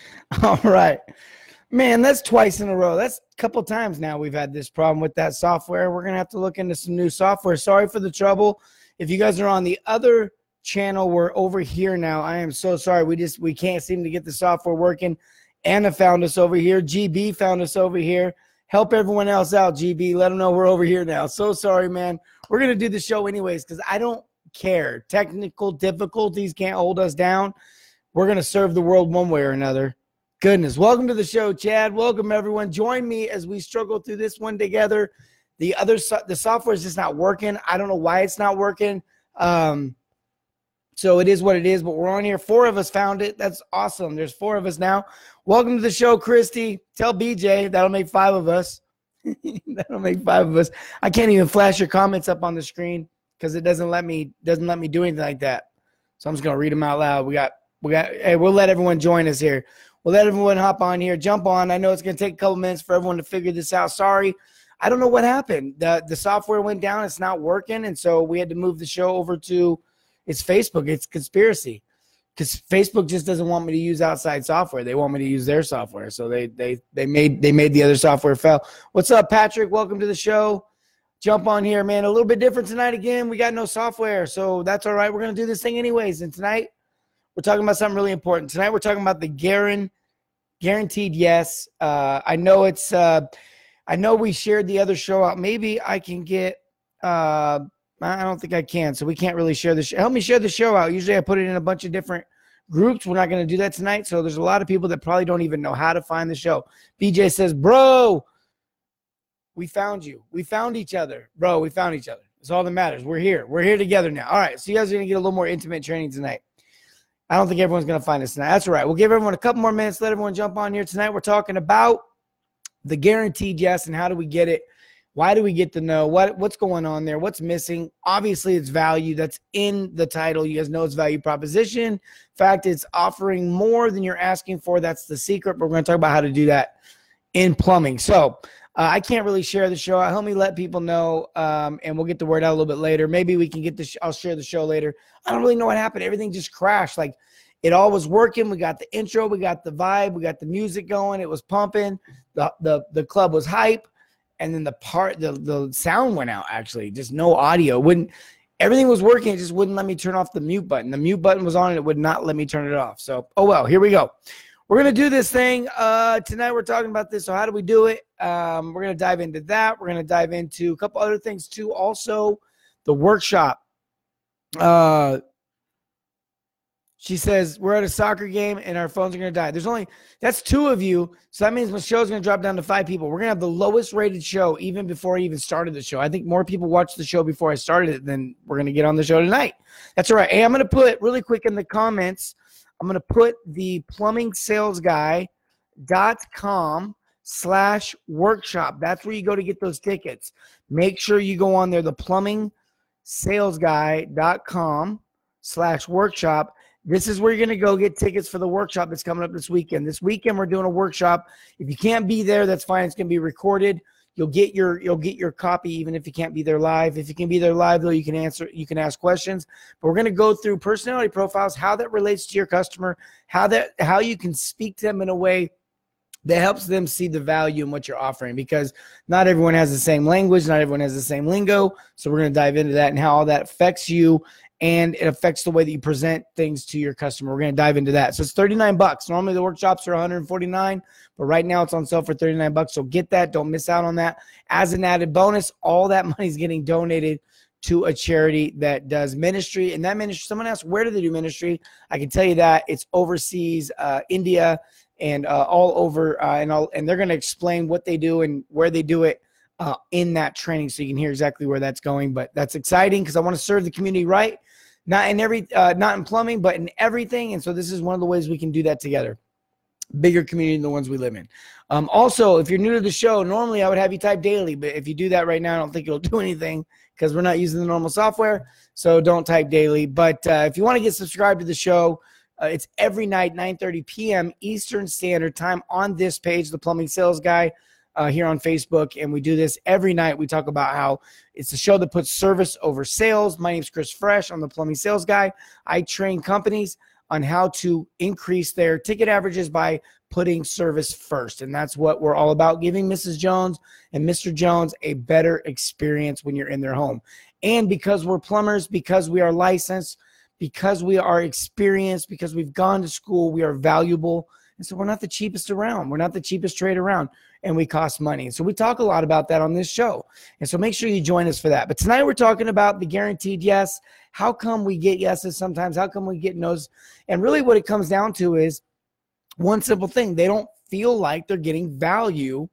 All right. Man, that's twice in a row. That's a couple times now we've had this problem with that software. We're going to have to look into some new software. Sorry for the trouble. If you guys are on the other channel, we're over here now. I am so sorry. We just we can't seem to get the software working. Anna found us over here. GB found us over here. Help everyone else out, GB. Let them know we're over here now. So sorry, man. We're going to do the show anyways because I don't care. Technical difficulties can't hold us down. We're going to serve the world one way or another. Goodness. Welcome to the show, Chad. Welcome, everyone. Join me as we struggle through this one together. The other so- the software is just not working. I don't know why it's not working. Um, so it is what it is, but we're on here. Four of us found it. That's awesome. There's four of us now. Welcome to the show, Christy. Tell BJ that'll make five of us. that'll make five of us. I can't even flash your comments up on the screen because it doesn't let me doesn't let me do anything like that. So I'm just gonna read them out loud. We got we got. Hey, we'll let everyone join us here. We'll let everyone hop on here, jump on. I know it's going to take a couple minutes for everyone to figure this out. Sorry. I don't know what happened. The the software went down. It's not working, and so we had to move the show over to it's Facebook. It's conspiracy because Facebook just doesn't want me to use outside software. They want me to use their software. So they they they made they made the other software fail. What's up, Patrick? Welcome to the show. Jump on here, man. A little bit different tonight again. We got no software, so that's all right. We're gonna do this thing anyways. And tonight we're talking about something really important. Tonight we're talking about the guaranteed guaranteed yes. Uh, I know it's. Uh, I know we shared the other show out. Maybe I can get. Uh, I don't think I can, so we can't really share the show. Help me share the show out. Usually I put it in a bunch of different groups. We're not going to do that tonight. So there's a lot of people that probably don't even know how to find the show. BJ says, "Bro, we found you. We found each other, bro. We found each other. It's all that matters. We're here. We're here together now. All right. So you guys are going to get a little more intimate training tonight." I don't think everyone's going to find us tonight. That's all right. We'll give everyone a couple more minutes. Let everyone jump on here tonight. We're talking about the guaranteed yes and how do we get it? Why do we get to know what what's going on there? What's missing? Obviously, it's value that's in the title. You guys know it's value proposition. In fact, it's offering more than you're asking for. That's the secret. But we're going to talk about how to do that in plumbing. So uh, I can't really share the show. Help me let people know, um, and we'll get the word out a little bit later. Maybe we can get the. Sh- I'll share the show later. I don't really know what happened. Everything just crashed. Like it all was working. We got the intro, we got the vibe, we got the music going. It was pumping. The the the club was hype, and then the part the the sound went out. Actually, just no audio. Wouldn't everything was working. It just wouldn't let me turn off the mute button. The mute button was on, and it would not let me turn it off. So oh well. Here we go. We're gonna do this thing uh, tonight. We're talking about this. So how do we do it? Um, we're gonna dive into that. We're gonna dive into a couple other things too. Also, the workshop. Uh, she says we're at a soccer game and our phones are gonna die. There's only that's two of you, so that means the show's gonna drop down to five people. We're gonna have the lowest rated show even before I even started the show. I think more people watched the show before I started it than we're gonna get on the show tonight. That's all right. Hey, I'm gonna put really quick in the comments I'm going to put the plumbing sales guy.com slash workshop. That's where you go to get those tickets. Make sure you go on there, the plumbing sales guy.com slash workshop. This is where you're going to go get tickets for the workshop that's coming up this weekend. This weekend, we're doing a workshop. If you can't be there, that's fine. It's going to be recorded. You'll get your you'll get your copy even if you can't be there live. If you can be there live though, you can answer you can ask questions. But we're going to go through personality profiles, how that relates to your customer, how that how you can speak to them in a way that helps them see the value in what you're offering because not everyone has the same language, not everyone has the same lingo. So we're going to dive into that and how all that affects you and it affects the way that you present things to your customer. We're going to dive into that. So it's 39 bucks. Normally the workshops are 149, but right now it's on sale for 39 bucks. So get that. Don't miss out on that. As an added bonus, all that money is getting donated to a charity that does ministry. And that ministry, someone asked, where do they do ministry? I can tell you that it's overseas, uh, India, and uh, all over, uh, and all, and they're going to explain what they do and where they do it uh, in that training, so you can hear exactly where that's going. But that's exciting because I want to serve the community right not in every uh, not in plumbing but in everything. And so this is one of the ways we can do that together. Bigger community than the ones we live in. Um, also if you're new to the show normally i would have you type daily but if you do that right now i don't think it'll do anything because we're not using the normal software. So don't type daily. But uh, if you want to get subscribed to the show uh, it's every night 9.30 p.m eastern standard time on this page the plumbing sales guy uh, here on Facebook, and we do this every night. We talk about how it's a show that puts service over sales. My name is Chris Fresh. I'm the plumbing sales guy. I train companies on how to increase their ticket averages by putting service first. And that's what we're all about giving Mrs. Jones and Mr. Jones a better experience when you're in their home. And because we're plumbers, because we are licensed, because we are experienced, because we've gone to school, we are valuable. And so we're not the cheapest around. We're not the cheapest trade around, and we cost money. So we talk a lot about that on this show. And so make sure you join us for that. But tonight we're talking about the guaranteed yes. How come we get yeses sometimes? How come we get no's? And really what it comes down to is one simple thing they don't feel like they're getting value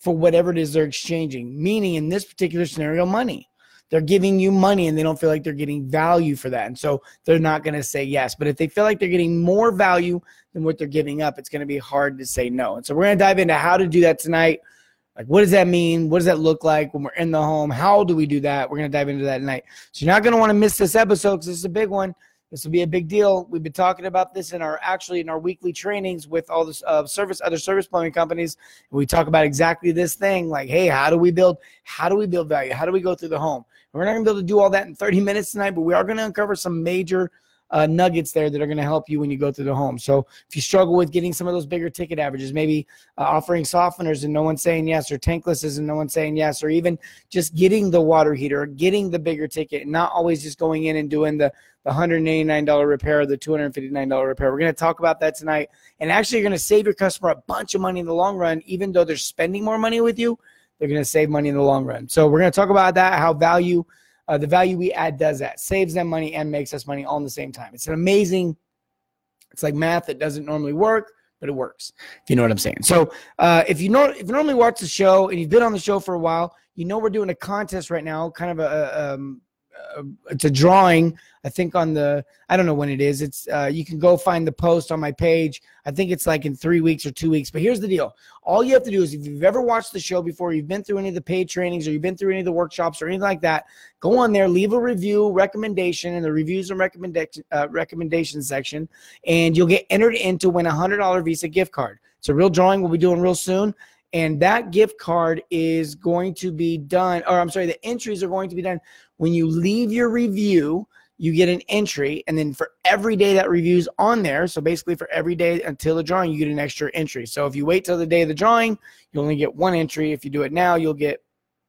for whatever it is they're exchanging, meaning in this particular scenario, money. They're giving you money and they don't feel like they're getting value for that. And so they're not going to say yes. But if they feel like they're getting more value than what they're giving up, it's going to be hard to say no. And so we're going to dive into how to do that tonight. Like, what does that mean? What does that look like when we're in the home? How do we do that? We're going to dive into that tonight. So you're not going to want to miss this episode because is a big one. This will be a big deal. We've been talking about this in our actually in our weekly trainings with all the uh, service other service plumbing companies. we talk about exactly this thing, like, hey, how do we build? How do we build value? How do we go through the home? We're not going to be able to do all that in 30 minutes tonight, but we are going to uncover some major uh, nuggets there that are going to help you when you go through the home. So if you struggle with getting some of those bigger ticket averages, maybe uh, offering softeners and no one's saying yes, or tanklesses and no one's saying yes, or even just getting the water heater, getting the bigger ticket, and not always just going in and doing the the $189 repair or the $259 repair. We're going to talk about that tonight. And actually, you're going to save your customer a bunch of money in the long run, even though they're spending more money with you. They're going to save money in the long run. So we're going to talk about that, how value – uh, the value we add does that, saves them money and makes us money all in the same time. It's an amazing, it's like math that doesn't normally work, but it works. If you know what I'm saying. So uh, if you know, if you normally watch the show and you've been on the show for a while, you know we're doing a contest right now, kind of a, um, uh, it's a drawing. I think on the I don't know when it is. It's uh, you can go find the post on my page. I think it's like in three weeks or two weeks. But here's the deal: all you have to do is if you've ever watched the show before, you've been through any of the paid trainings, or you've been through any of the workshops, or anything like that, go on there, leave a review, recommendation in the reviews and recommendation uh, recommendation section, and you'll get entered into win a hundred dollar Visa gift card. It's a real drawing. We'll be doing real soon and that gift card is going to be done or i'm sorry the entries are going to be done when you leave your review, you get an entry, and then for every day that review's on there, so basically for every day until the drawing, you get an extra entry. So if you wait till the day of the drawing, you only get one entry. If you do it now, you'll get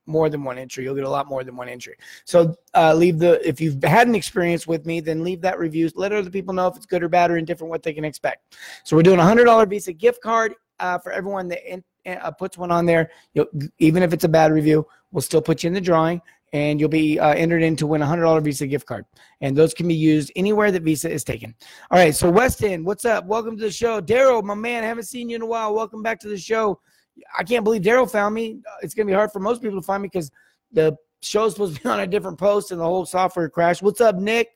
more than one entry. You'll get a lot more than one entry. So uh, leave the if you've had an experience with me, then leave that review. Let other people know if it's good or bad or indifferent what they can expect. So we're doing a hundred dollar Visa gift card uh, for everyone that in, uh, puts one on there. You'll, even if it's a bad review, we'll still put you in the drawing and you'll be uh, entered in to win a $100 Visa gift card. And those can be used anywhere that Visa is taken. All right, so Weston, what's up? Welcome to the show. Daryl, my man, haven't seen you in a while. Welcome back to the show. I can't believe Daryl found me. It's going to be hard for most people to find me because the show's supposed to be on a different post and the whole software crashed. What's up, Nick?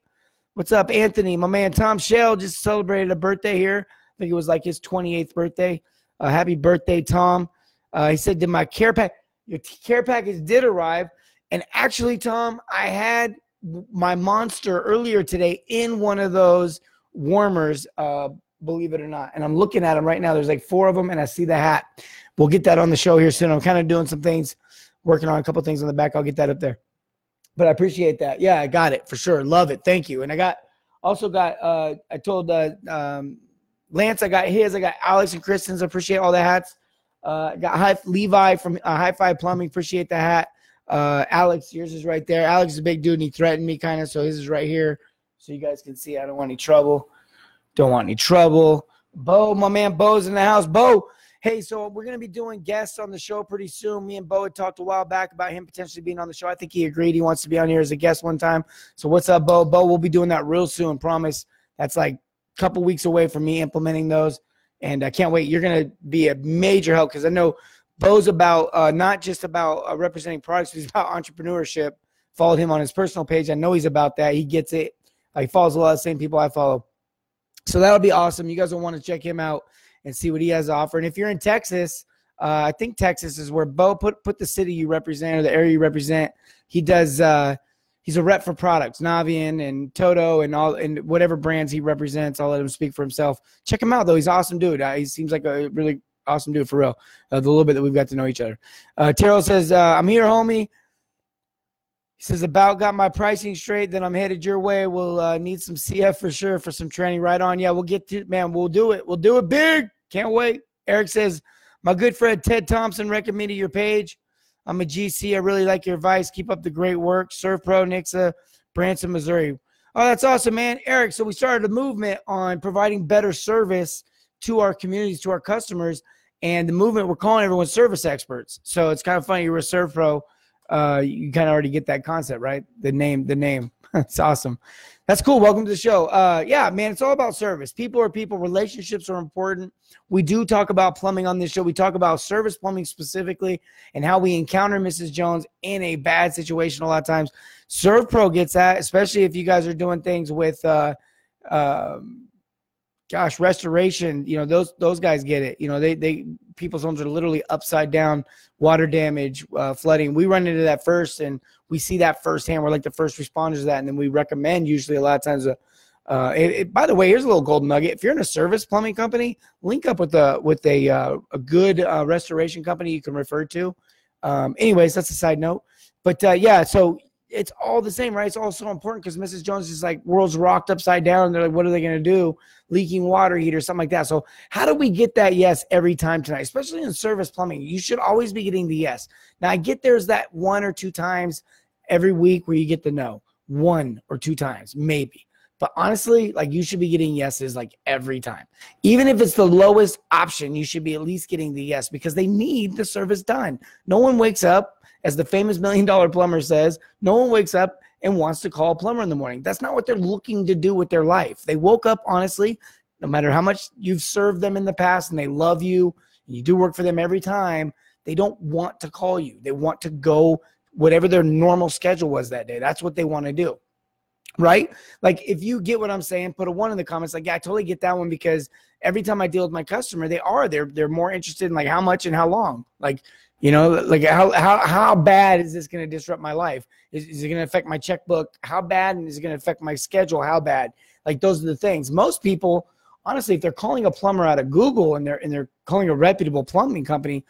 What's up, Anthony? My man Tom Shell just celebrated a birthday here. I think it was like his 28th birthday. Uh, happy birthday, Tom. Uh, he said, Did my care pack, your care package did arrive. And actually, Tom, I had my monster earlier today in one of those warmers, uh, believe it or not. And I'm looking at them right now. There's like four of them, and I see the hat. We'll get that on the show here soon. I'm kind of doing some things, working on a couple things on the back. I'll get that up there. But I appreciate that. Yeah, I got it for sure. Love it. Thank you. And I got also got uh I told uh um Lance I got his, I got Alex and Kristen's. Appreciate all the hats. Uh got High Levi from uh, High Five Plumbing, appreciate the hat. Uh, Alex, yours is right there. Alex is a big dude and he threatened me kind of, so his is right here. So you guys can see I don't want any trouble. Don't want any trouble. Bo, my man Bo's in the house. Bo, hey, so we're to be doing guests on the show pretty soon. Me and Bo had talked a while back about him potentially being on the show. I think he agreed he wants to be on here as a guest one time. So what's up, Bo? Bo, we'll be doing that real soon. Promise. That's like a couple weeks away from me implementing those. And I can't wait. You're to be a major help because I know – Bo's about uh, not just about uh, representing products, he's about entrepreneurship. Followed him on his personal page. I know he's about that. He gets it. Uh, he follows a lot of the same people I follow. So that'll be awesome. You guys will want to check him out and see what he has to offer. And if you're in Texas, uh, I think Texas is where Bo put put the city you represent or the area you represent. He does. Uh, he's a rep for products, Navien and Toto and all and whatever brands he represents. I'll let him speak for himself. Check him out though. He's awesome dude. Uh, he seems like a really awesome dude for real. Uh, the little bit that we've got to know each other. Uh, Terrell says, uh, "I'm here, homie." He says, about got my pricing straight, then I'm headed your way. We'll uh, need some CF for sure for some training right on. Yeah, we'll get to man, we'll do it. We'll do it big. Can't wait. Eric says, my good friend Ted Thompson recommended your page. I'm a GC. I really like your advice. Keep up the great work. Serve Pro, Nixa, Branson, Missouri. Oh, that's awesome, man. Eric, so we started a movement on providing better service to our communities, to our customers. And the movement, we're calling everyone service experts. So it's kind of funny. You're a Serve Pro uh, you kind of already get that concept, right? The name, the name. it's awesome. That's cool. Welcome to the show. Uh, yeah, man, it's all about service. People are people. Relationships are important. We do talk about plumbing on this show. We talk about service plumbing specifically and how we encounter Mrs. Jones in a bad situation a lot of times. Serve Pro gets that, especially if you guys are doing things with, uh, um, gosh, restoration. You know, those those guys get it. You know, they they people's homes are literally upside down, water damage, uh, flooding. We run into that first, and we see that firsthand. We're like the first responders to that, and then we recommend usually a lot of times. A, uh, uh, it, it, by the way, here's a little gold nugget. If you're in a service plumbing company, link up with a with a uh, a good uh, restoration company you can refer to. Um, anyways, that's a side note. But uh, yeah, so it's all the same, right? It's all so important because Mrs. Jones is like world's rocked upside down. They're like, what are they to do? Leaking water heater, something like that. So, how do we get that yes every time tonight, especially in service plumbing? You should always be getting the yes. Now, I get there's that one or two times every week where you get the no, one or two times, maybe. But honestly, like you should be getting yeses like every time. Even if it's the lowest option, you should be at least getting the yes because they need the service done. No one wakes up as the famous million dollar plumber says, no one wakes up and wants to call a plumber in the morning. That's not what they're looking to do with their life. They woke up, honestly, no matter how much you've served them in the past and they love you, and you do work for them every time, they don't want to call you. They want to go whatever their normal schedule was that day. That's what they want to do. Right? Like if you get what I'm saying, put a one in the comments. Like, yeah, I totally get that one because every time I deal with my customer, they are they're they're more interested in like how much and how long. Like you know, like how how how bad is this going to disrupt my life? Is, is it going to affect my checkbook? How bad and is it going to affect my schedule? How bad? Like those are the things. Most people, honestly, if they're calling a plumber out of Google and they're and they're calling a reputable plumbing company,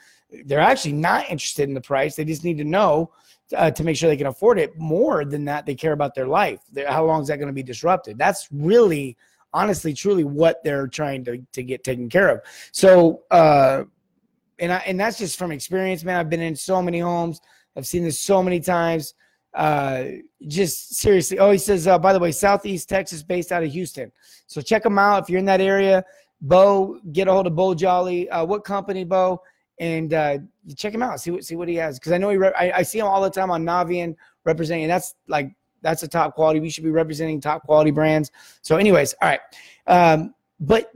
they're actually not interested in the price. They just need to know uh, to make sure they can afford it. More than that, they care about their life. They're, how long is that going to be disrupted? That's really, honestly, truly what they're trying to to get taken care of. So. uh and I, and that's just from experience, man. I've been in so many homes. I've seen this so many times. Uh, just seriously. Oh, he says, uh, by the way, Southeast Texas, based out of Houston. So check them out if you're in that area. Bo, get a hold of Bo Jolly. Uh, what company, Bo? And uh, check him out. See what see what he has because I know he. Re- I, I, see him all the time on Navien representing. That's like that's a top quality. We should be representing top quality brands. So, anyways, all right. Um, but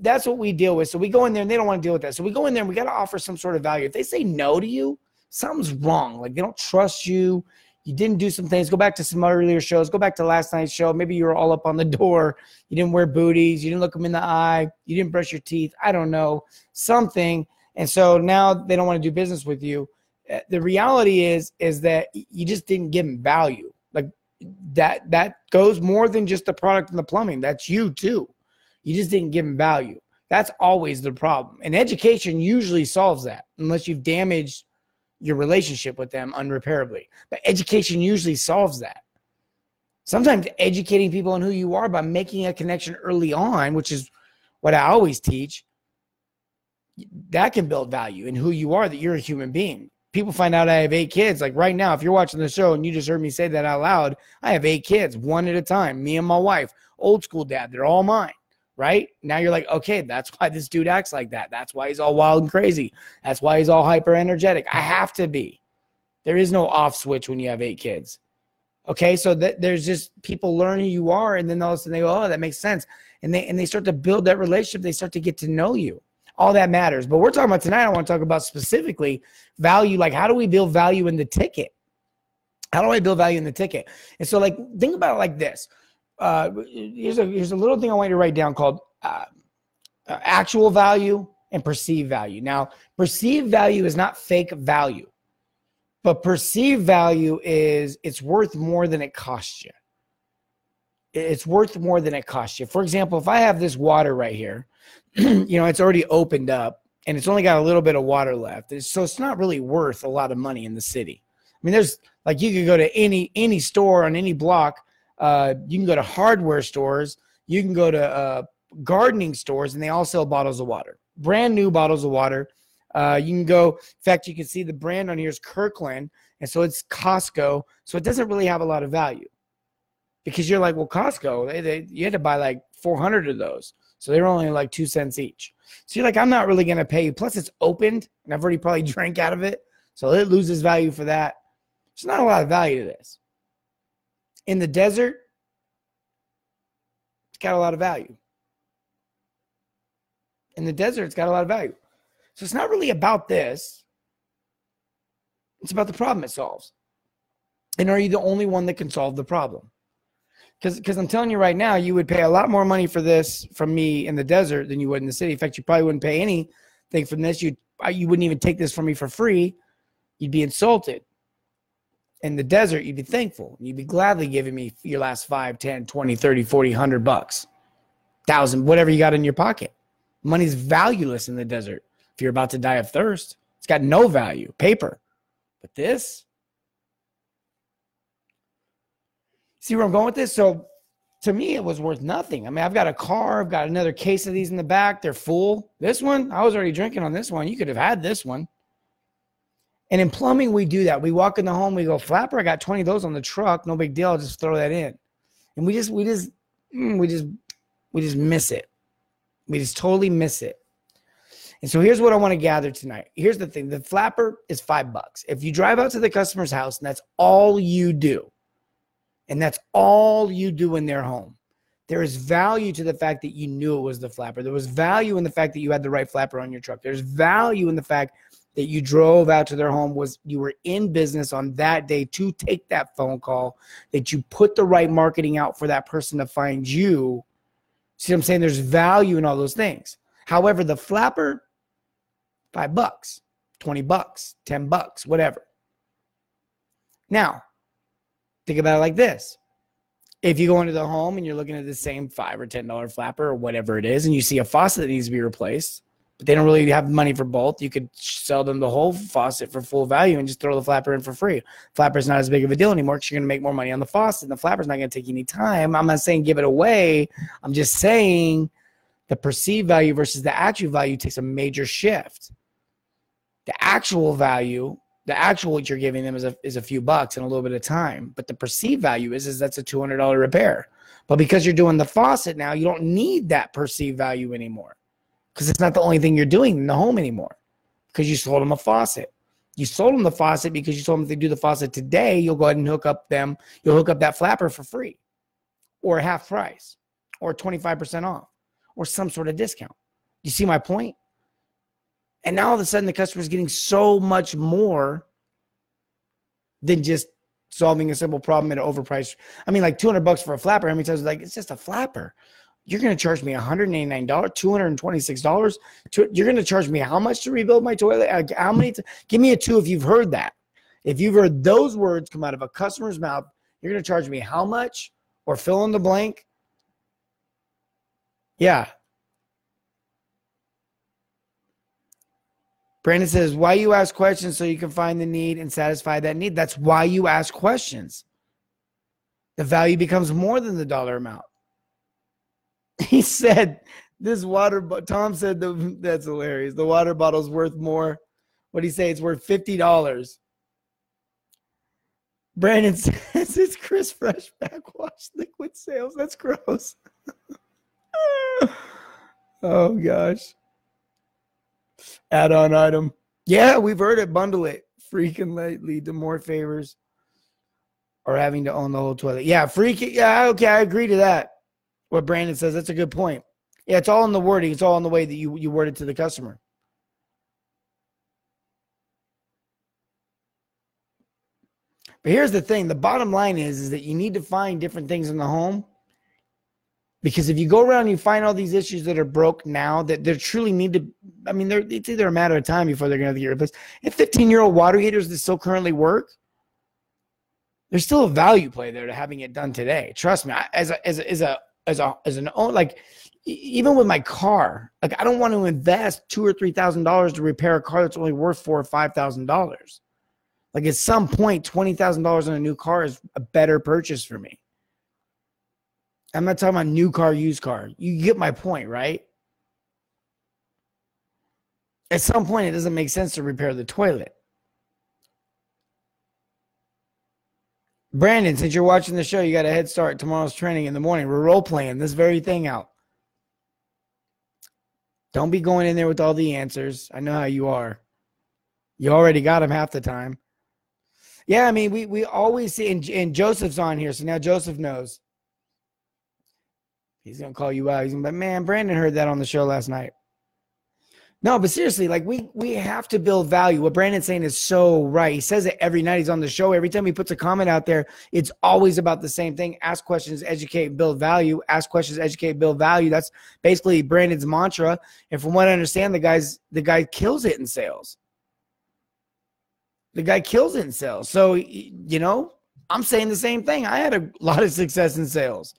that's what we deal with. So we go in there and they don't want to deal with that. So we go in there and we got to offer some sort of value. If they say no to you, something's wrong. Like they don't trust you. You didn't do some things. Go back to some earlier shows. Go back to last night's show. Maybe you were all up on the door. You didn't wear booties. You didn't look them in the eye. You didn't brush your teeth. I don't know. Something. And so now they don't want to do business with you. Uh, the reality is, is that you just didn't give them value. Like that, that goes more than just the product and the plumbing. That's you too you just didn't give them value. That's always the problem. And education usually solves that unless you've damaged your relationship with them unrepairably. But education usually solves that. Sometimes educating people on who you are by making a connection early on, which is what I always teach, that can build value in who you are, that you're a human being. People find out I have eight kids. Like right now, if you're watching the show and you just heard me say that out loud, I have eight kids, one at a time, me and my wife, old school dad. They're all mine right? Now you're like, okay, that's why this dude acts like that. That's why he's all wild and crazy. That's why he's all hyper energetic. I have to be. There is no off switch when you have eight kids. Okay, so that there's just people learn who you are, and then all of a sudden they go, oh, that makes sense, and they and they start to build that relationship. They start to get to know you. All that matters. But we're talking about tonight. I want to talk about specifically value. Like, how do we build value in the ticket? How do I build value in the ticket? And so, like, think about it like this uh, here's a here's a little thing I want you to write down called uh, uh, actual value and perceived value. Now, perceived value is not fake value, but perceived value is it's worth more than it costs you. It's worth more than it costs you. For example, if I have this water right here, you know, it's already opened up and it's only got a little bit of water left. So it's not really worth a lot of money in the city. I mean, there's like you could go to any any store on any block. Uh, you can go to hardware stores. You can go to uh, gardening stores, and they all sell bottles of water, brand new bottles of water. Uh, you can go. In fact, you can see the brand on here is Kirkland, and so it's Costco. So it doesn't really have a lot of value because you're like, well, Costco, they, they you had to buy like 400 of those, so they were only like two cents each. So you're like, I'm not really gonna pay you. Plus, it's opened, and I've already probably drank out of it, so it loses value for that. There's not a lot of value to this. In the desert, it's got a lot of value. In the desert, it's got a lot of value. So it's not really about this. It's about the problem it solves. And are you the only one that can solve the problem? Because I'm telling you right now, you would pay a lot more money for this from me in the desert than you would in the city. In fact, you probably wouldn't pay anything from this. You you wouldn't even take this from me for free. You'd be insulted. In the desert, you'd be thankful. You'd be gladly giving me your last 5, 10, 20, 30, 40, 100 bucks, thousand, whatever you got in your pocket. Money's valueless in the desert. If you're about to die of thirst, it's got no value. Paper. But this, see where I'm going with this? So to me, it was worth nothing. I mean, I've got a car, I've got another case of these in the back. They're full. This one, I was already drinking on this one. You could have had this one. And in plumbing, we do that. We walk in the home, we go, Flapper, I got 20 of those on the truck. No big deal. I'll just throw that in. And we just, we just, mm, we just, we just miss it. We just totally miss it. And so here's what I want to gather tonight. Here's the thing the flapper is five bucks. If you drive out to the customer's house and that's all you do, and that's all you do in their home, there is value to the fact that you knew it was the flapper. There was value in the fact that you had the right flapper on your truck. There's value in the fact that you drove out to their home was you were in business on that day to take that phone call, that you put the right marketing out for that person to find you. See what I'm saying? There's value in all those things. However, the flapper five bucks, 20 bucks, 10 bucks, whatever. Now, think about it like this. If you go into the home and you're looking at the same five or ten dollar flapper or whatever it is, and you see a faucet that needs to be replaced, but they don't really have money for both, you could sell them the whole faucet for full value and just throw the flapper in for free. Flapper's not as big of a deal anymore because you're going to make more money on the faucet, and the flapper's not going to take any time. I'm not saying give it away. I'm just saying the perceived value versus the actual value takes a major shift. The actual value, the actual what you're giving them is a, is a few bucks and a little bit of time. But the perceived value is, is that's a $200 repair. But because you're doing the faucet now, you don't need that perceived value anymore because it's not the only thing you're doing in the home anymore because you sold them a faucet. You sold them the faucet because you told them if they do the faucet today, you'll go ahead and hook up them. You'll hook up that flapper for free or half price or 25% off or some sort of discount. You see my point? And now all of a sudden the customer is getting so much more than just solving a simple problem at an overpriced. I mean, like 200 bucks for a flapper. How many times like it's just a flapper? You're going to charge me $189, $226. You're going to charge me how much to rebuild my toilet? How many? T- Give me a two if you've heard that. If you've heard those words come out of a customer's mouth, you're going to charge me how much or fill in the blank. Yeah, Brandon says, why you ask questions so you can find the need and satisfy that need. That's why you ask questions. The value becomes more than the dollar amount. He said, this water, but Tom said, the, that's hilarious. The water bottle's worth more. What do you say? It's worth $50. Brandon says it's Chris Fresh backwash liquid sales. That's gross. oh gosh add-on item. Yeah, we've heard it. Bundle it. Freaking lead to more favors or having to own the whole toilet. Yeah, freaking. Yeah, okay, I agree to that. What Brandon says, that's a good point. Yeah, it's all in the wording. It's all in the way that you you word it to the customer. But here's the thing: the bottom line is, is that you need to find different things in the home because if you go around and you find all these issues that are broke now that they truly need to, I mean, it's either a matter of time before they're going to get replaced. If 15 year old water heaters that still currently work, there's still a value play there to having it done today. Trust me, as a, as a, as a, as a, as an own, like even with my car, like I don't want to invest two or three thousand dollars to repair a car that's only worth four or five thousand dollars. Like at some point, twenty thousand dollars on a new car is a better purchase for me. I'm not talking about new car, used car. You get my point, right? At some point, it doesn't make sense to repair the toilet. Brandon, since you're watching the show, you got a head start tomorrow's training in the morning. We're role playing this very thing out. Don't be going in there with all the answers. I know how you are. You already got them half the time. Yeah, I mean, we we always see, and, and Joseph's on here, so now Joseph knows. He's gonna call you out. He's gonna be, man, Brandon heard that on the show last night. No, but seriously, like we we have to build value. What Brandon's saying is so right. He says it every night he's on the show. Every time he puts a comment out there, it's always about the same thing. Ask questions, educate, build value. Ask questions, educate, build value. That's basically Brandon's mantra. And from what I understand, the guy's the guy kills it in sales. The guy kills it in sales. So you know, I'm saying the same thing. I had a lot of success in sales.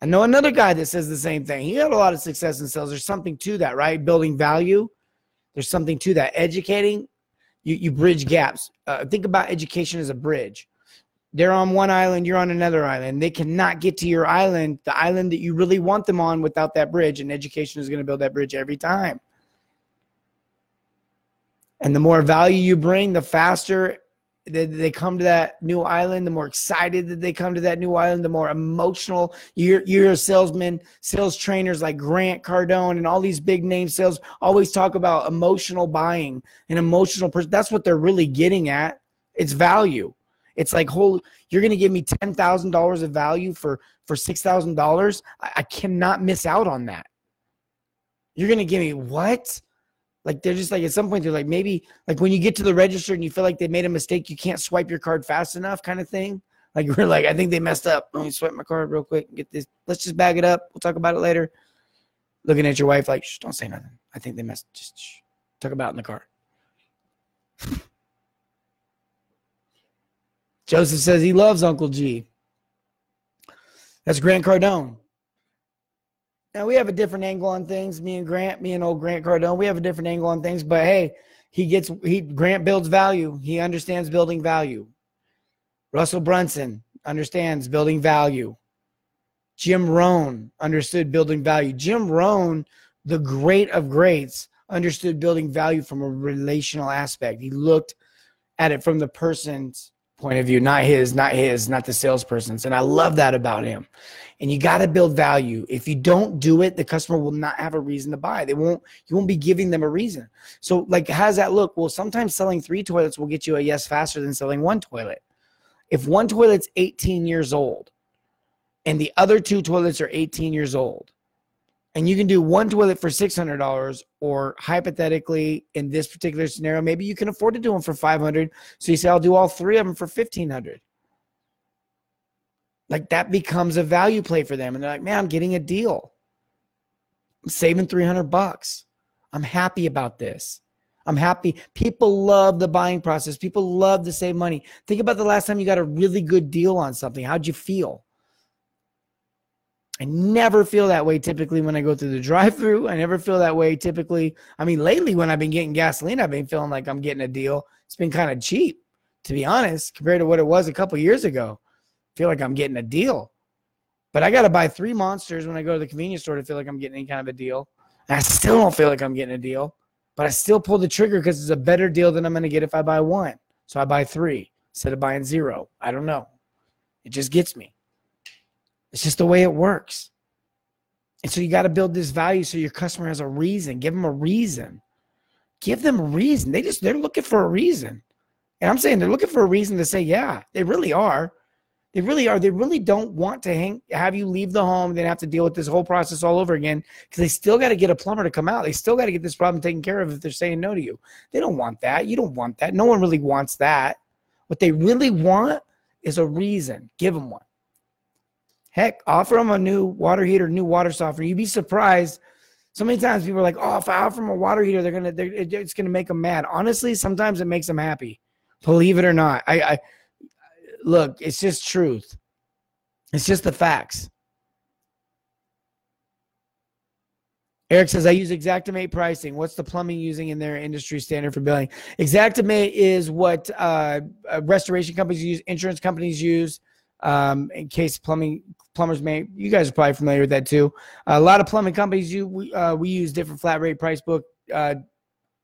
I know another guy that says the same thing. He had a lot of success in sales. There's something to that, right? Building value. There's something to that. Educating, you, you bridge gaps. Uh, think about education as a bridge. They're on one island, you're on another island. They cannot get to your island, the island that you really want them on, without that bridge. And education is going to build that bridge every time. And the more value you bring, the faster they, they come to that new island, the more excited that they come to that new island, the more emotional. You're, you're a salesman, sales trainers like Grant Cardone and all these big name sales always talk about emotional buying and emotional. person. that's what they're really getting at. It's value. It's like, whole, you're going to give me $10,000 of value for, for $6,000. I, I cannot miss out on that. You're going to give me what? Like they're just like at some point they're like maybe like when you get to the register and you feel like they made a mistake, you can't swipe your card fast enough, kind of thing. Like we're like, I think they messed up. Let me swipe my card real quick and get this. Let's just bag it up. We'll talk about it later. Looking at your wife like, don't say nothing. I think they messed. Just shh. talk about in the car. Joseph says he loves Uncle G. That's Grant Cardone. Now we have a different angle on things. Me and Grant, me and old Grant Cardone, we have a different angle on things. But hey, he gets he Grant builds value. He understands building value. Russell Brunson understands building value. Jim Rohn understood building value. Jim Rohn, the great of greats, understood building value from a relational aspect. He looked at it from the person's point of view, not his, not his, not the salesperson's. And I love that about him. And you got to build value. If you don't do it, the customer will not have a reason to buy. They won't, you won't be giving them a reason. So, like, how does that look? Well, sometimes selling three toilets will get you a yes faster than selling one toilet. If one toilet's 18 years old and the other two toilets are 18 years old, and you can do one toilet for $600 or hypothetically in this particular scenario maybe you can afford to do them for 500 so you say i'll do all three of them for 1500 like that becomes a value play for them and they're like man i'm getting a deal. I'm saving 300 bucks. I'm happy about this. I'm happy. People love the buying process. People love to save money. Think about the last time you got a really good deal on something. How'd you feel I never feel that way typically when I go through the drive through. I never feel that way typically. I mean, lately when I've been getting gasoline, I've been feeling like I'm getting a deal. It's been kind of cheap, to be honest, compared to what it was a couple years ago. I feel like I'm getting a deal. But I got to buy three monsters when I go to the convenience store to feel like I'm getting any kind of a deal. And I still don't feel like I'm getting a deal, but I still pull the trigger because it's a better deal than I'm going to get if I buy one. So I buy three instead of buying zero. I don't know. It just gets me. It's just the way it works. And so you got to build this value so your customer has a reason. Give them a reason. Give them a reason. They just they're looking for a reason. And I'm saying they're looking for a reason to say, yeah, they really are. They really are. They really don't want to hang, have you leave the home, then have to deal with this whole process all over again because they still got to get a plumber to come out. They still got to get this problem taken care of if they're saying no to you. They don't want that. You don't want that. No one really wants that. What they really want is a reason. Give them one. Heck, offer them a new water heater, new water softener. You'd be surprised. So many times people are like, "Oh, if I offer them a water heater, they're gonna, they're, it's gonna make them mad." Honestly, sometimes it makes them happy. Believe it or not, I, I look. It's just truth. It's just the facts. Eric says, I use Xactimate pricing. What's the plumbing using in their industry standard for billing? Xactimate is what uh, uh, restoration companies use, insurance companies use. Um, in case plumbing plumbers may, you guys are probably familiar with that too. a lot of plumbing companies you we, uh, we use different flat rate price book. Uh,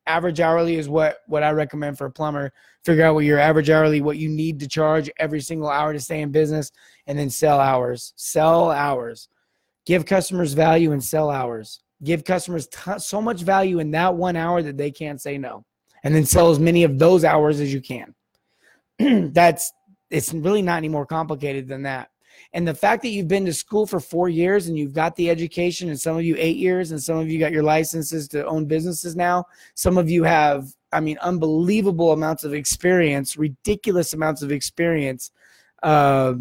average hourly is what what I recommend for a plumber. Figure out what your average hourly, what you need to charge every single hour to stay in business, and then sell hours. Sell hours. Give customers value and sell hours give customers t- so much value in that one hour that they can't say no and then sell as many of those hours as you can that's it's really not any more complicated than that. And the fact that you've been to school for four years and you've got the education and some of you eight years and some of you got your licenses to own businesses now some of you have i mean unbelievable amounts of experience ridiculous amounts of experience uh,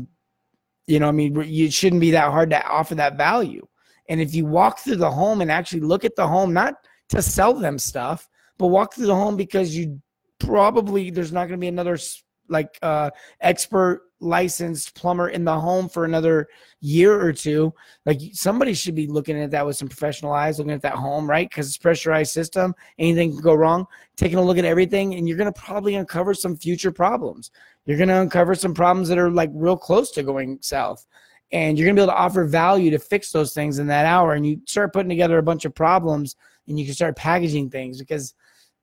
you know i mean it shouldn't be that hard to offer that value. And if you walk through the home and actually look at the home, not to sell them stuff, but walk through the home because you probably there's not going to be another like uh, expert licensed plumber in the home for another year or two. Like somebody should be looking at that with some professional eyes, looking at that home, right? Because it's pressurized system. Anything can go wrong. Taking a look at everything, and you're to probably uncover some future problems. You're to uncover some problems that are like real close to going south and you're to be able to offer value to fix those things in that hour and you start putting together a bunch of problems and you can start packaging things because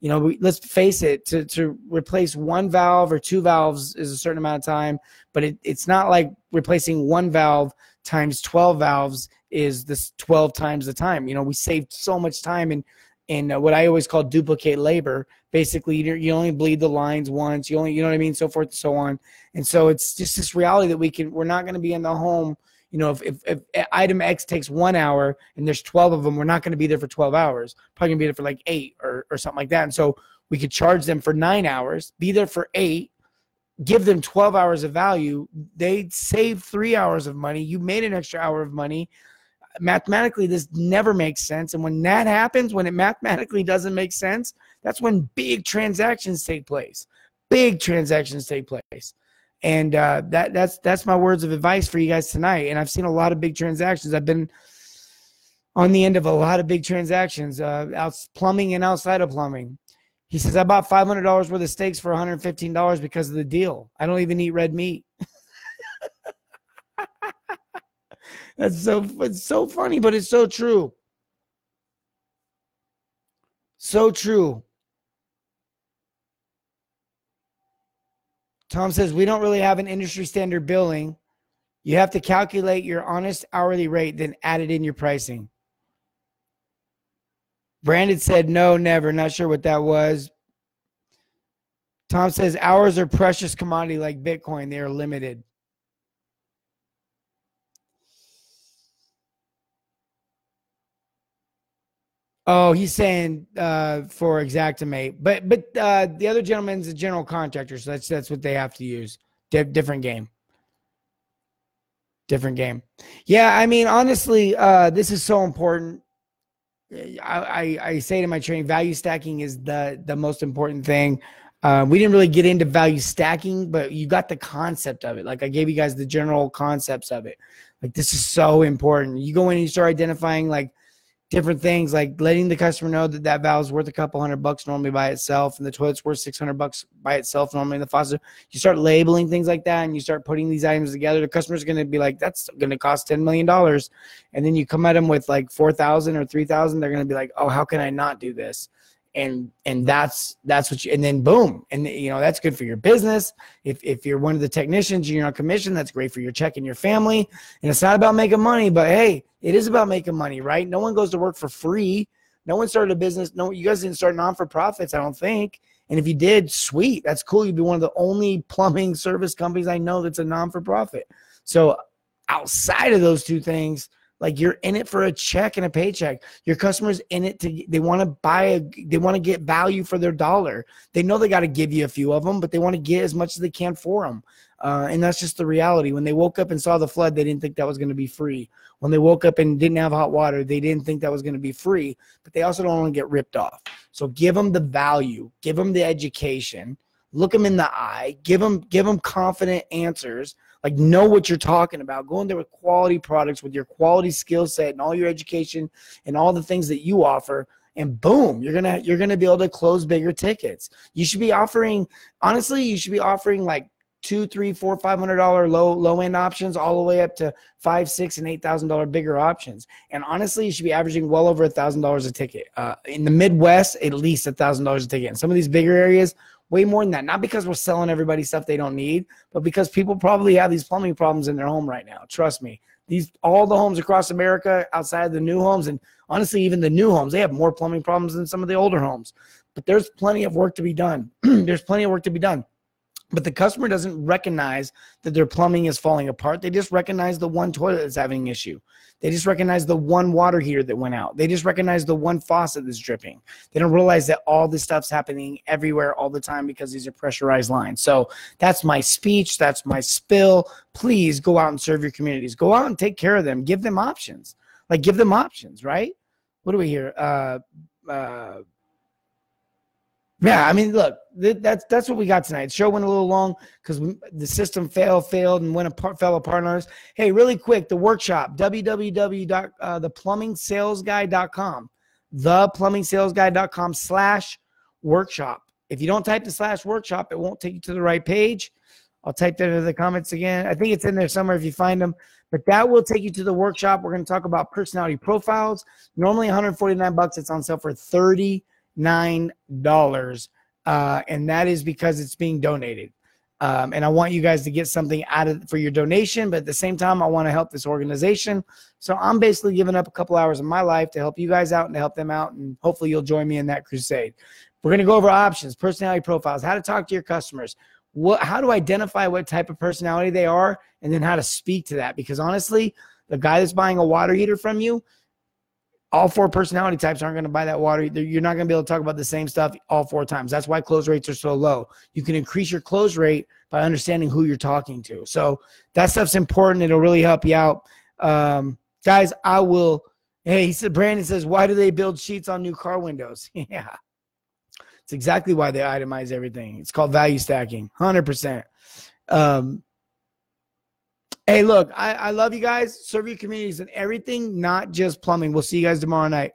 you know we, let's face it to, to replace one valve or two valves is a certain amount of time but it, it's not like replacing one valve times 12 valves is this 12 times the time you know we saved so much time and in uh, what I always call duplicate labor. Basically, you only bleed the lines once. You only, you know what I mean, so forth and so on. And so it's just this reality that we can. We're not going to be in the home. You know, if, if, if eh, item X takes one hour and there's 12 of them, we're not going to be there for 12 hours. Probably going to be there for like eight or, or something like that. And so we could charge them for nine hours, be there for eight, give them 12 hours of value. They save three hours of money. You made an extra hour of money mathematically this never makes sense and when that happens when it mathematically doesn't make sense that's when big transactions take place big transactions take place and uh, that that's that's my words of advice for you guys tonight. And i've seen a lot of big transactions. I've been on the end of a lot of big transactions uh, out plumbing and outside of plumbing. He says i bought $500 worth of steaks for $115 because of the deal. I don't even eat red meat. That's so it's so funny, but it's so true. So true. Tom says we don't really have an industry standard billing. You have to calculate your honest hourly rate, then add it in your pricing. Brandon said no, never. Not sure what that was. Tom says hours are precious commodity like Bitcoin. They are limited. Oh, he's saying uh, for Xactimate, but but uh, the other gentleman's a general contractor, so that's that's what they have to use. D- different game. Different game. Yeah, I mean, honestly, uh, this is so important. I, I, I say to my training, value stacking is the the most important thing. Uh, we didn't really get into value stacking, but you got the concept of it. Like I gave you guys the general concepts of it. Like this is so important. You go in and you start identifying like different things like letting the customer know that that valve is worth a couple hundred bucks normally by itself and the toilet's worth 600 bucks by itself normally the faucet. You start labeling things like that and you start putting these items together the customer's going to be like that's going to cost 10 million dollars. And then you come at them with like 4000 or 3000 they're going to be like oh how can i not do this and and that's that's what you and then boom and you know that's good for your business. If if you're one of the technicians you're on commission that's great for your check and your family. And it's not about making money but hey it is about making money right? No one goes to work for free. No one started a business. No you guys didn't start non for profits i don't think. And if you did sweet that's cool. You'd be one of the only plumbing service companies i know that's a non for profit so outside of those two things like you're in it for a check and a paycheck. Your customers in it to they want to buy a they want to get value for their dollar. They know they got to give you a few of them, but they want to get as much as they can for them. Uh, and that's just the reality. When they woke up and saw the flood, they didn't think that was going to be free. When they woke up and didn't have hot water, they didn't think that was going to be free. But they also don't want to get ripped off. So give them the value, give them the education, look them in the eye, give them give them confident answers Like know what you're talking about. Go in there with quality products, with your quality skill set and all your education and all the things that you offer and boom you're gonna you're gonna be able to close bigger tickets. You should be offering honestly you should be offering like two three four five hundred dollar low low end options all the way up to five six and eight thousand dollar bigger options. And honestly you should be averaging well over a thousand dollars a ticket uh, in the midwest at least a thousand dollars a ticket. In some of these bigger areas way more than that not because we're selling everybody stuff they don't need but because people probably have these plumbing problems in their home right now trust me these all the homes across america outside the new homes and honestly, even the new homes, they have more plumbing problems than some of the older homes. But there's plenty of work to be done. there's plenty of work to be done. But the customer doesn't recognize that their plumbing is falling apart. They just recognize the one toilet that's having an issue. They just recognize the one water heater that went out. They just recognize the one faucet that's dripping. They don't realize that all this stuff's happening everywhere all the time because these are pressurized lines. So that's my speech. That's my spill. Please go out and serve your communities. Go out and take care of them. Give them options. Like give them options, right? What do we hear? Uh, uh, yeah, I mean, look, th- that's that's what we got tonight. Show went a little long because the system failed, failed, and went apart, fell apart on us. Hey, really quick, the workshop www.theplumbingsalesguy.com, uh, theplumbingsalesguy.com slash workshop. If you don't type the slash workshop, it won't take you to the right page. I'll type that into the comments again. I think it's in there somewhere if you find them. But that will take you to the workshop. We're going to talk about personality profiles. Normally 149 bucks. It's on sale for $39. Uh, and that is because it's being donated. Um, and I want you guys to get something out of for your donation, but at the same time, I want to help this organization. So I'm basically giving up a couple hours of my life to help you guys out and to help them out, and hopefully you'll join me in that crusade. We're going to go over options, personality profiles, how to talk to your customers, what how to identify what type of personality they are and then how to speak to that because honestly the guy that's buying a water heater from you all four personality types aren't going to buy that water you're not going to be able to talk about the same stuff all four times. That's why close rates are so low. You can increase your close rate by understanding who you're talking to. So that stuff's important. It'll really help you out. Um, guys i will hey he said brandon says why do they build sheets on new car windows? Yeah. It's exactly why they itemize everything. It's called value stacking, 100%. Um, hey, look, I, I love you guys. Serve your communities and everything, not just plumbing. We'll see you guys tomorrow night.